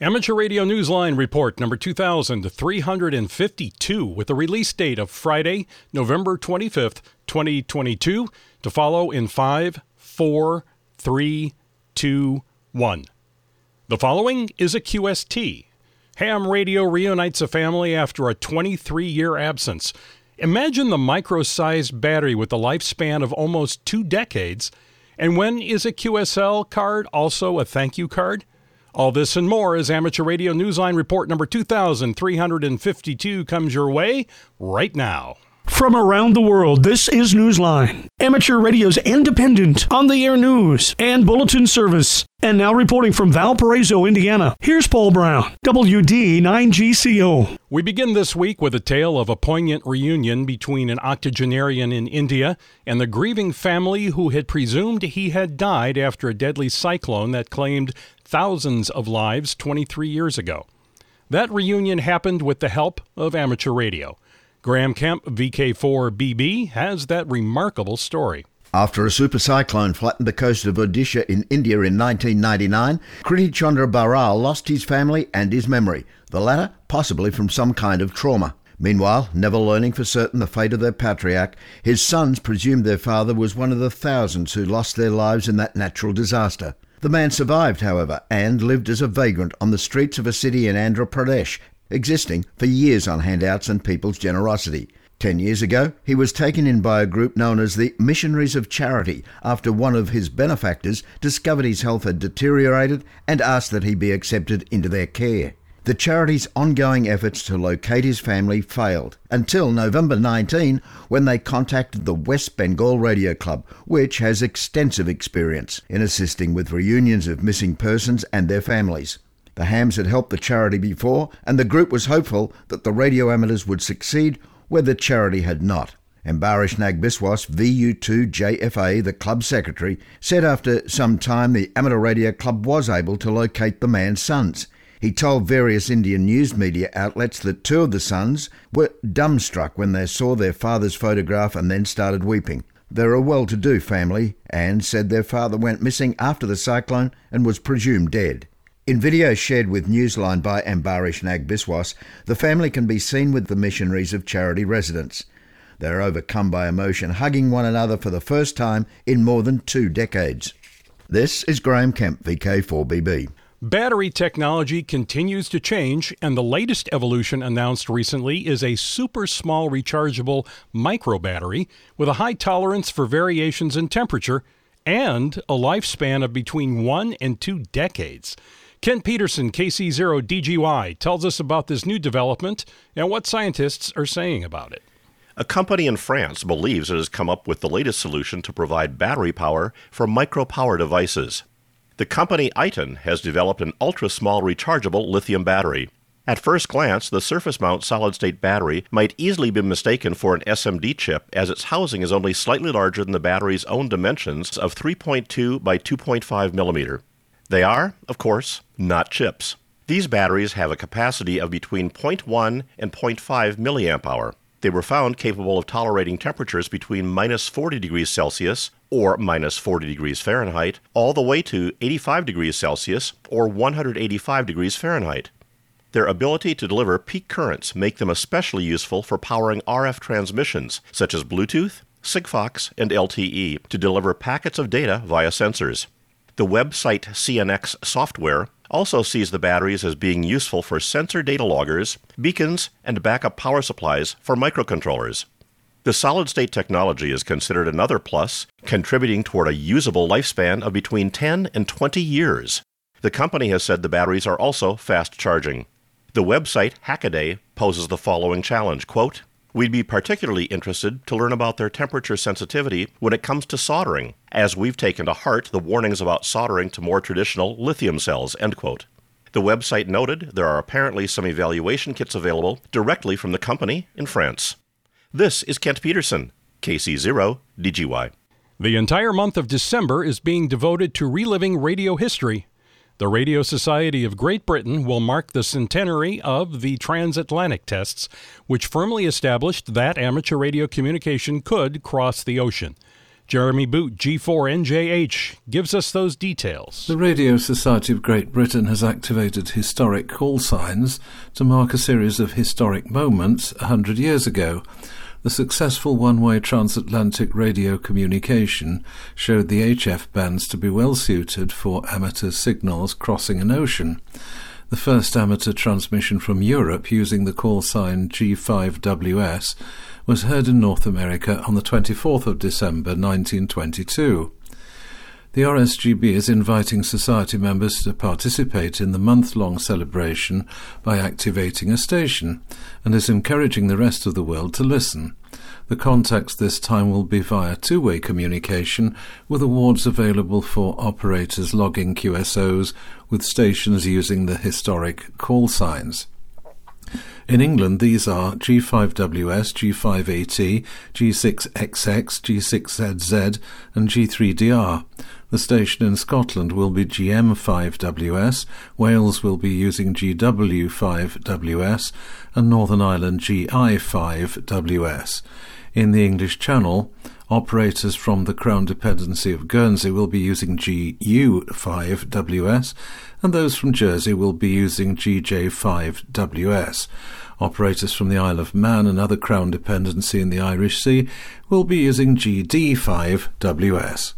Amateur Radio Newsline Report number 2352 with a release date of Friday, November 25th, 2022, to follow in 5, 4, 3, 2, 1. The following is a QST. Ham Radio reunites a family after a 23 year absence. Imagine the micro sized battery with a lifespan of almost two decades. And when is a QSL card also a thank you card? All this and more as Amateur Radio Newsline Report number 2352 comes your way right now. From around the world, this is Newsline, amateur radio's independent, on the air news and bulletin service. And now reporting from Valparaiso, Indiana, here's Paul Brown, WD9GCO. We begin this week with a tale of a poignant reunion between an octogenarian in India and the grieving family who had presumed he had died after a deadly cyclone that claimed thousands of lives 23 years ago. That reunion happened with the help of amateur radio. Graham Kemp, VK4BB, has that remarkable story. After a super cyclone flattened the coast of Odisha in India in 1999, Kriti Chandra Baral lost his family and his memory, the latter possibly from some kind of trauma. Meanwhile, never learning for certain the fate of their patriarch, his sons presumed their father was one of the thousands who lost their lives in that natural disaster. The man survived, however, and lived as a vagrant on the streets of a city in Andhra Pradesh, existing for years on handouts and people's generosity. Ten years ago, he was taken in by a group known as the Missionaries of Charity after one of his benefactors discovered his health had deteriorated and asked that he be accepted into their care. The charity's ongoing efforts to locate his family failed until November 19 when they contacted the West Bengal Radio Club, which has extensive experience in assisting with reunions of missing persons and their families. The Hams had helped the charity before, and the group was hopeful that the radio amateurs would succeed where the charity had not. Ambarish Nag Biswas, VU2JFA, the club secretary, said after some time the amateur radio club was able to locate the man's sons. He told various Indian news media outlets that two of the sons were dumbstruck when they saw their father's photograph and then started weeping. They're a well to do family and said their father went missing after the cyclone and was presumed dead. In video shared with Newsline by Ambarish Nag Biswas, the family can be seen with the missionaries of charity residents. They're overcome by emotion, hugging one another for the first time in more than two decades. This is Graham Kemp, VK4BB. Battery technology continues to change, and the latest evolution announced recently is a super small rechargeable micro battery with a high tolerance for variations in temperature and a lifespan of between one and two decades. Kent Peterson, KC0DGY, tells us about this new development and what scientists are saying about it. A company in France believes it has come up with the latest solution to provide battery power for micro power devices. The company ITEN has developed an ultra small rechargeable lithium battery. At first glance, the surface mount solid state battery might easily be mistaken for an SMD chip, as its housing is only slightly larger than the battery's own dimensions of 3.2 by 2.5 millimeter. They are, of course, not chips. These batteries have a capacity of between 0.1 and 0.5 milliamp hour. They were found capable of tolerating temperatures between minus 40 degrees Celsius or minus 40 degrees Fahrenheit, all the way to 85 degrees Celsius or 185 degrees Fahrenheit. Their ability to deliver peak currents make them especially useful for powering RF transmissions such as Bluetooth, Sigfox, and LTE to deliver packets of data via sensors. The website CNX software also sees the batteries as being useful for sensor data loggers, beacons, and backup power supplies for microcontrollers. The solid state technology is considered another plus, contributing toward a usable lifespan of between 10 and 20 years. The company has said the batteries are also fast charging. The website Hackaday poses the following challenge quote, We'd be particularly interested to learn about their temperature sensitivity when it comes to soldering, as we've taken to heart the warnings about soldering to more traditional lithium cells. End quote. The website noted there are apparently some evaluation kits available directly from the company in France. This is Kent Peterson, KC0 DGY. The entire month of December is being devoted to reliving radio history. The Radio Society of Great Britain will mark the centenary of the transatlantic tests, which firmly established that amateur radio communication could cross the ocean. Jeremy Boot, G4NJH, gives us those details. The Radio Society of Great Britain has activated historic call signs to mark a series of historic moments a hundred years ago. The successful one way transatlantic radio communication showed the HF bands to be well suited for amateur signals crossing an ocean. The first amateur transmission from Europe using the call sign G5WS was heard in North America on the 24th of December 1922. The RSGB is inviting society members to participate in the month long celebration by activating a station and is encouraging the rest of the world to listen. The context this time will be via two way communication, with awards available for operators logging QSOs with stations using the historic call signs. In England, these are G5WS, G5AT, G6XX, G6ZZ, and G3DR. The station in Scotland will be GM5WS, Wales will be using GW5WS, and Northern Ireland GI5WS. In the English Channel, operators from the Crown Dependency of Guernsey will be using GU5WS, and those from Jersey will be using GJ5WS. Operators from the Isle of Man and other Crown dependency in the Irish Sea will be using GD5WS.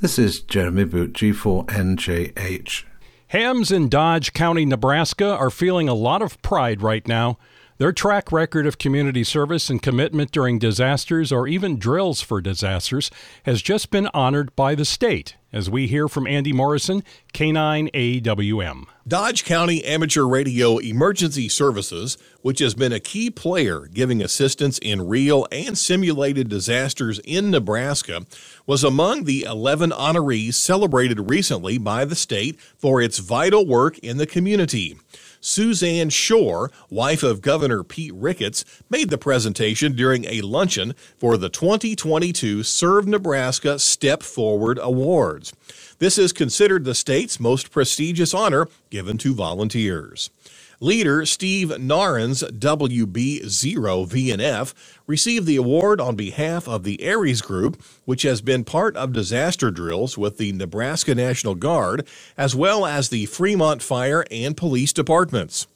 This is Jeremy Boot, G4NJH. Hams in Dodge County, Nebraska are feeling a lot of pride right now. Their track record of community service and commitment during disasters or even drills for disasters has just been honored by the state, as we hear from Andy Morrison, K9AWM. Dodge County Amateur Radio Emergency Services, which has been a key player giving assistance in real and simulated disasters in Nebraska, was among the 11 honorees celebrated recently by the state for its vital work in the community. Susanne Shore, wife of Governor Pete Ricketts, made the presentation during a luncheon for the 2022 Serve Nebraska Step Forward Awards. This is considered the state's most prestigious honor given to volunteers. Leader Steve Narens, WB0VNF, received the award on behalf of the ARES Group, which has been part of disaster drills with the Nebraska National Guard, as well as the Fremont Fire and Police Departments.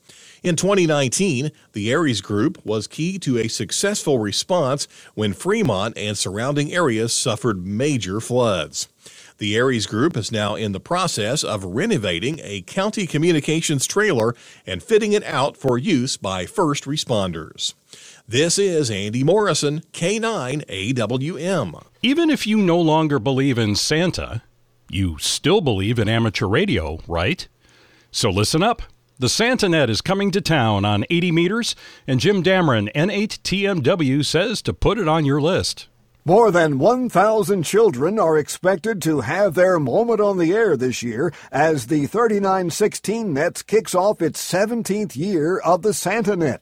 In 2019, the ARES Group was key to a successful response when Fremont and surrounding areas suffered major floods. The ARES Group is now in the process of renovating a county communications trailer and fitting it out for use by first responders. This is Andy Morrison, K9AWM. Even if you no longer believe in Santa, you still believe in amateur radio, right? So listen up. The SantaNet is coming to town on 80 meters, and Jim Damron, N8TMW, says to put it on your list. More than 1,000 children are expected to have their moment on the air this year as the 3916 Nets kicks off its 17th year of the SantaNet.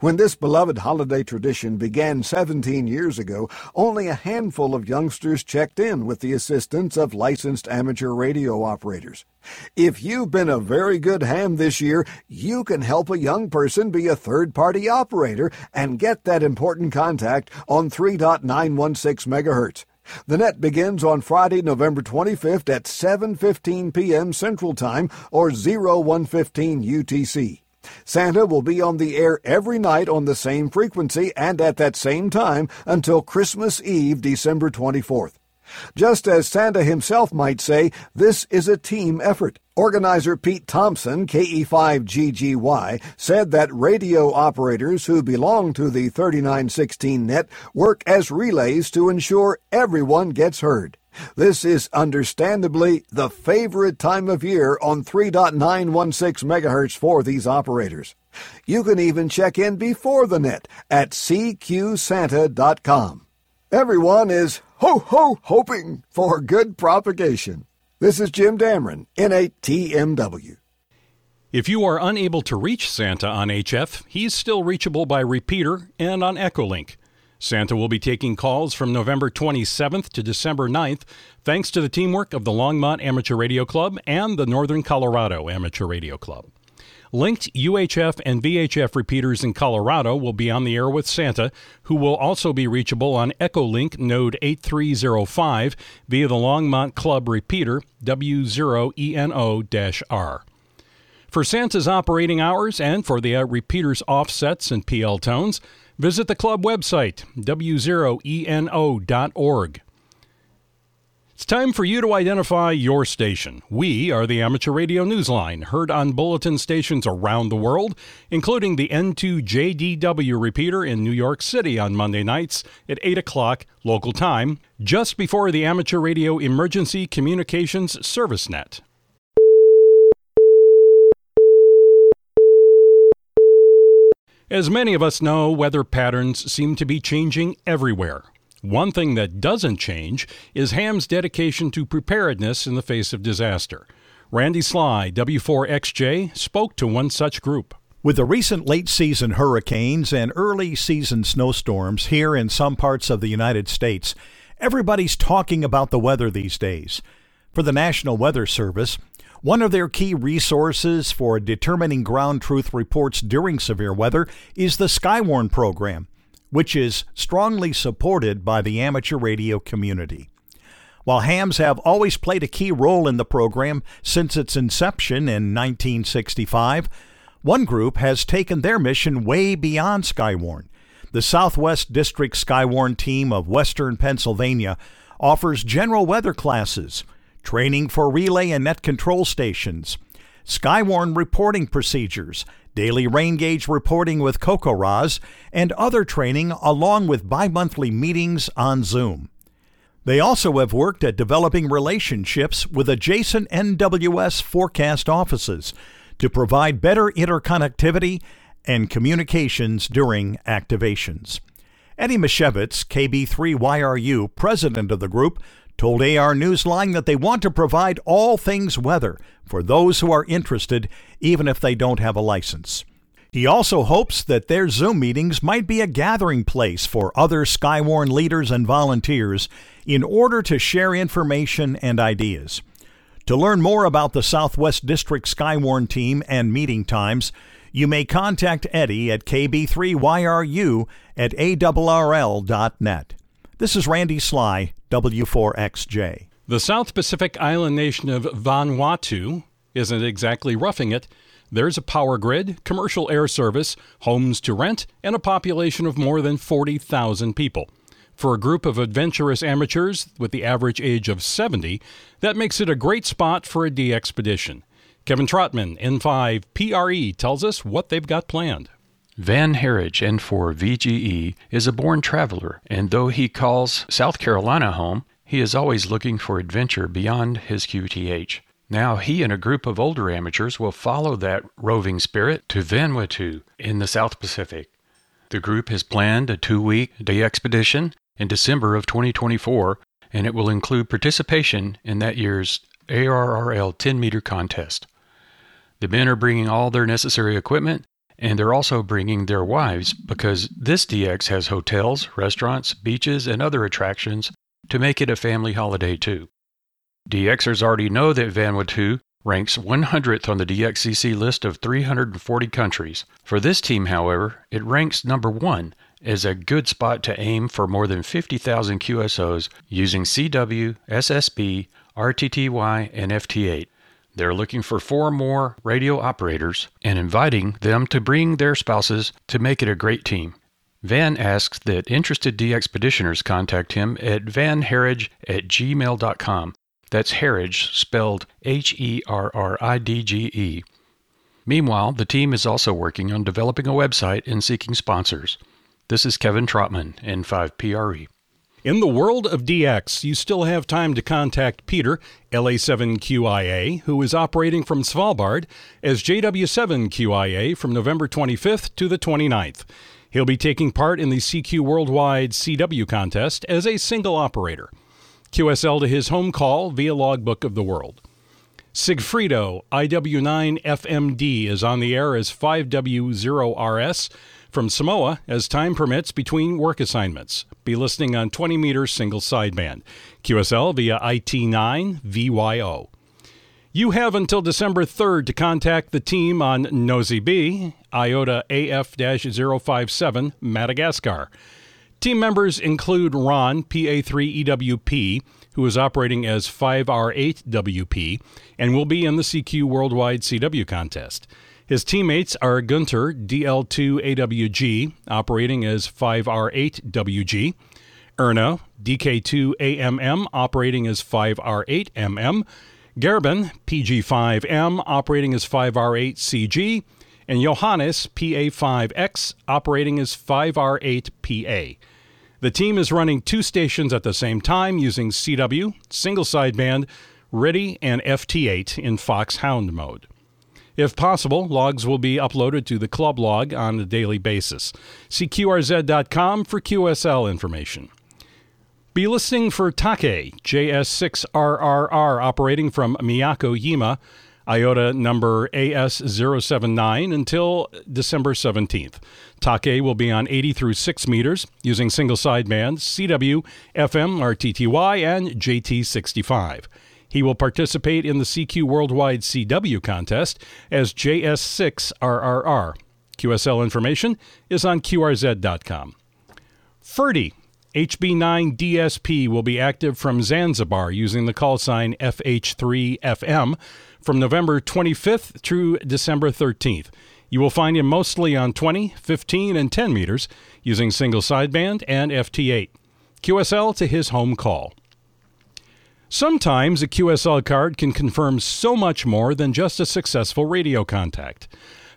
When this beloved holiday tradition began 17 years ago, only a handful of youngsters checked in with the assistance of licensed amateur radio operators. If you've been a very good ham this year, you can help a young person be a third party operator and get that important contact on 3.916 megahertz. The net begins on Friday, November 25th at 7:15 p.m. Central Time or 0115 UTC. Santa will be on the air every night on the same frequency and at that same time until Christmas Eve, December 24th. Just as Santa himself might say, this is a team effort. Organizer Pete Thompson, KE5GGY, said that radio operators who belong to the 3916 net work as relays to ensure everyone gets heard. This is understandably the favorite time of year on 3.916 MHz for these operators. You can even check in before the net at cqsanta.com. Everyone is ho ho hoping for good propagation. This is Jim Damron, N8TMW. If you are unable to reach Santa on HF, he's still reachable by repeater and on Echolink. Santa will be taking calls from November 27th to December 9th, thanks to the teamwork of the Longmont Amateur Radio Club and the Northern Colorado Amateur Radio Club. Linked UHF and VHF repeaters in Colorado will be on the air with Santa, who will also be reachable on Echolink node 8305 via the Longmont Club repeater W0ENO-R. For Santa's operating hours and for the uh, repeater's offsets and PL tones, visit the club website, w0eno.org. It's time for you to identify your station. We are the Amateur Radio Newsline, heard on bulletin stations around the world, including the N2JDW repeater in New York City on Monday nights at 8 o'clock local time, just before the Amateur Radio Emergency Communications Service Net. As many of us know, weather patterns seem to be changing everywhere. One thing that doesn't change is Ham's dedication to preparedness in the face of disaster. Randy Sly, W4XJ, spoke to one such group. With the recent late season hurricanes and early season snowstorms here in some parts of the United States, everybody's talking about the weather these days. For the National Weather Service, one of their key resources for determining ground truth reports during severe weather is the Skywarn program which is strongly supported by the amateur radio community. While hams have always played a key role in the program since its inception in 1965, one group has taken their mission way beyond Skywarn. The Southwest District Skywarn team of Western Pennsylvania offers general weather classes, training for relay and net control stations, Skywarn reporting procedures, daily rain gauge reporting with CoCoRaHS, and other training along with bi monthly meetings on Zoom. They also have worked at developing relationships with adjacent NWS forecast offices to provide better interconnectivity and communications during activations. Eddie Mashevitz, KB3YRU, president of the group, told AR Newsline that they want to provide all things weather for those who are interested, even if they don't have a license. He also hopes that their Zoom meetings might be a gathering place for other Skywarn leaders and volunteers in order to share information and ideas. To learn more about the Southwest District Skywarn team and meeting times, you may contact Eddie at KB3YRU at ARRL.net. This is Randy Sly, W4XJ. The South Pacific island nation of Vanuatu isn't exactly roughing it. There's a power grid, commercial air service, homes to rent, and a population of more than 40,000 people. For a group of adventurous amateurs with the average age of 70, that makes it a great spot for a expedition. Kevin Trotman, N5 PRE, tells us what they've got planned. Van Herridge, N4 VGE, is a born traveler, and though he calls South Carolina home, he is always looking for adventure beyond his QTH. Now he and a group of older amateurs will follow that roving spirit to Vanuatu in the South Pacific. The group has planned a two week DXpedition in December of 2024, and it will include participation in that year's ARRL 10 meter contest. The men are bringing all their necessary equipment and they're also bringing their wives because this DX has hotels, restaurants, beaches, and other attractions to make it a family holiday too. DXers already know that Vanuatu ranks 100th on the DXCC list of 340 countries. For this team, however, it ranks number one as a good spot to aim for more than 50,000 QSOs using CW, SSB, RTTY, and FT8. They're looking for four more radio operators and inviting them to bring their spouses to make it a great team. Van asks that interested DXpeditioners contact him at vanherridge at gmail.com. That's Herridge, spelled H E R R I D G E. Meanwhile, the team is also working on developing a website and seeking sponsors. This is Kevin Trotman, N5PRE. In the world of DX, you still have time to contact Peter, LA7QIA, who is operating from Svalbard, as JW7QIA from November 25th to the 29th. He'll be taking part in the CQ Worldwide CW contest as a single operator. QSL to his home call via Logbook of the World. Sigfrido, IW9FMD, is on the air as 5W0RS from Samoa as time permits between work assignments. Be listening on 20 meter single sideband. QSL via IT9 VYO. You have until December 3rd to contact the team on Nosy Be, IOTA AF 057, Madagascar. Team members include Ron, PA3EWP, who is operating as 5R8WP and will be in the CQ Worldwide CW contest. His teammates are Gunter, DL2AWG, operating as 5R8WG, Erna, DK2AMM, operating as 5R8MM, Gerben, PG5M, operating as 5R8CG, and Johannes, PA5X, operating as 5R8PA. The team is running two stations at the same time using CW, single sideband, RTTY, and FT8 in Fox Hound mode. If possible, logs will be uploaded to the club log on a daily basis. See QRZ.com for QSL information. Be listening for Take, JS6RRR operating from Miyako Jima, IOTA number AS079 until December 17th. Take will be on 80 through 6 meters using single sideband CW, FM, RTTY, and JT65. He will participate in the CQ Worldwide CW contest as JS6RRR. QSL information is on QRZ.com. Ferdy HB9 DSP will be active from Zanzibar using the call sign FH3FM from November 25th through December 13th. You will find him mostly on 20, 15, and 10 meters using single sideband and FT8. QSL to his home call. Sometimes a QSL card can confirm so much more than just a successful radio contact.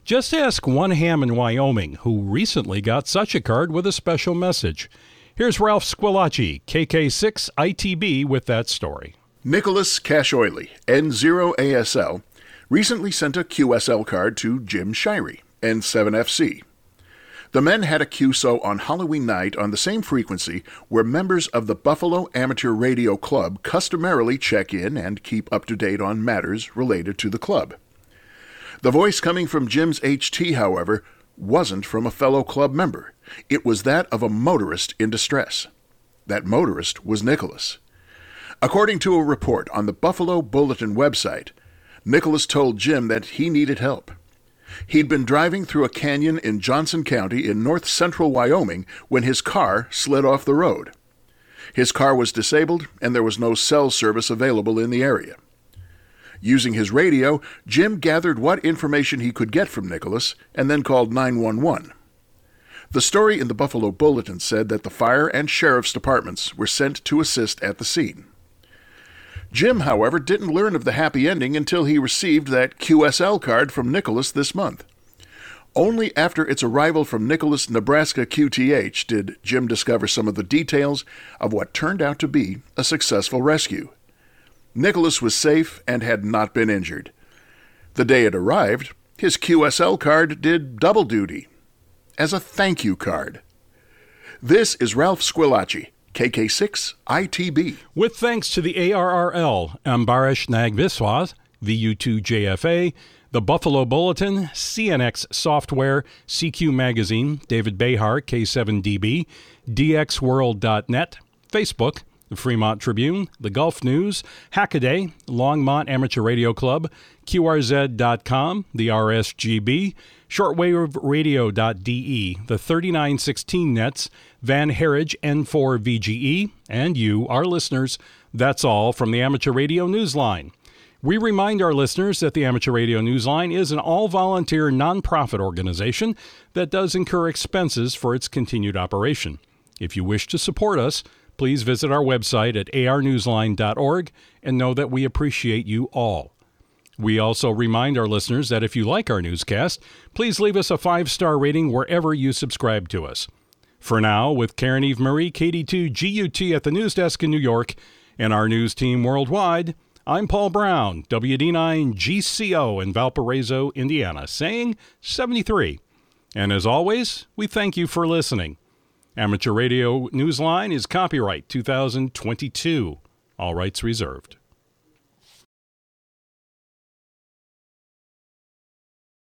Just ask one ham in Wyoming who recently got such a card with a special message. Here's Ralph Squillaci, KK6 ITB, with that story. Nicholas Cashoily, N0ASL, recently sent a QSL card to Jim Shirey, N7FC. The men had a QSO on Halloween night on the same frequency where members of the Buffalo Amateur Radio Club customarily check in and keep up to date on matters related to the club. The voice coming from Jim's HT, however, wasn't from a fellow club member. It was that of a motorist in distress. That motorist was Nicholas. According to a report on the Buffalo Bulletin website, Nicholas told Jim that he needed help. He'd been driving through a canyon in Johnson County in north central Wyoming when his car slid off the road. His car was disabled and there was no cell service available in the area. Using his radio, Jim gathered what information he could get from Nicholas and then called 911. The story in the Buffalo Bulletin said that the fire and sheriff's departments were sent to assist at the scene. Jim, however, didn't learn of the happy ending until he received that QSL card from Nicholas this month. Only after its arrival from Nicholas, Nebraska QTH did Jim discover some of the details of what turned out to be a successful rescue. Nicholas was safe and had not been injured. The day it arrived, his QSL card did double duty as a thank you card. This is Ralph Squillaci KK6 ITB. With thanks to the ARRL, Ambarish Nag Biswas, VU2JFA, the Buffalo Bulletin, CNX Software, CQ Magazine, David Behar, K7DB, DXWorld.net, Facebook, the Fremont Tribune, the Gulf News, Hackaday, Longmont Amateur Radio Club, QRZ.com, the RSGB, shortwaveradio.de, the 3916 nets, Van Herridge N4 VGE, and you, our listeners. That's all from the Amateur Radio Newsline. We remind our listeners that the Amateur Radio Newsline is an all volunteer nonprofit organization that does incur expenses for its continued operation. If you wish to support us, please visit our website at arnewsline.org and know that we appreciate you all. We also remind our listeners that if you like our newscast, please leave us a five star rating wherever you subscribe to us. For now, with Caryn Eve Murray, KD2 GUT at the news desk in New York, and our news team worldwide, I'm Paul Brown, WD9 GCO in Valparaiso, Indiana, saying 73. And as always, we thank you for listening. Amateur Radio Newsline is copyright 2022. All rights reserved.